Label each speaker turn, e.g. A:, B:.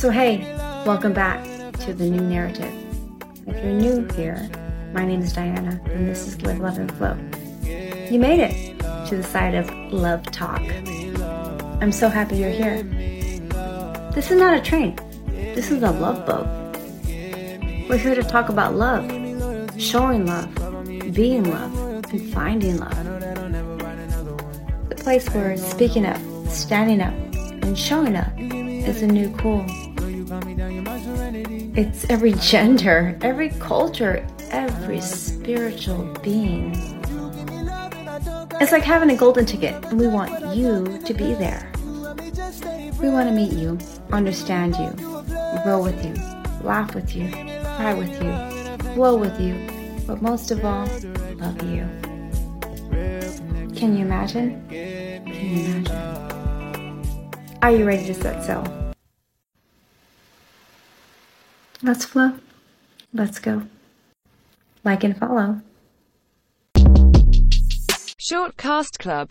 A: So, hey, welcome back to the new narrative. If you're new here, my name is Diana, and this is Live, Love, and Flow. You made it to the side of Love Talk. I'm so happy you're here. This is not a train, this is a love boat. We're here to talk about love, showing love, being love, and finding love. The place where speaking up, standing up, and showing up is a new cool. It's every gender, every culture, every spiritual being. It's like having a golden ticket, and we want you to be there. We want to meet you, understand you, grow with you, laugh with you, cry with you, flow with you, but most of all, love you. Can you imagine? Can you imagine? Are you ready to set sail? Let's flow. Let's go. Like and follow.
B: Short Cast Club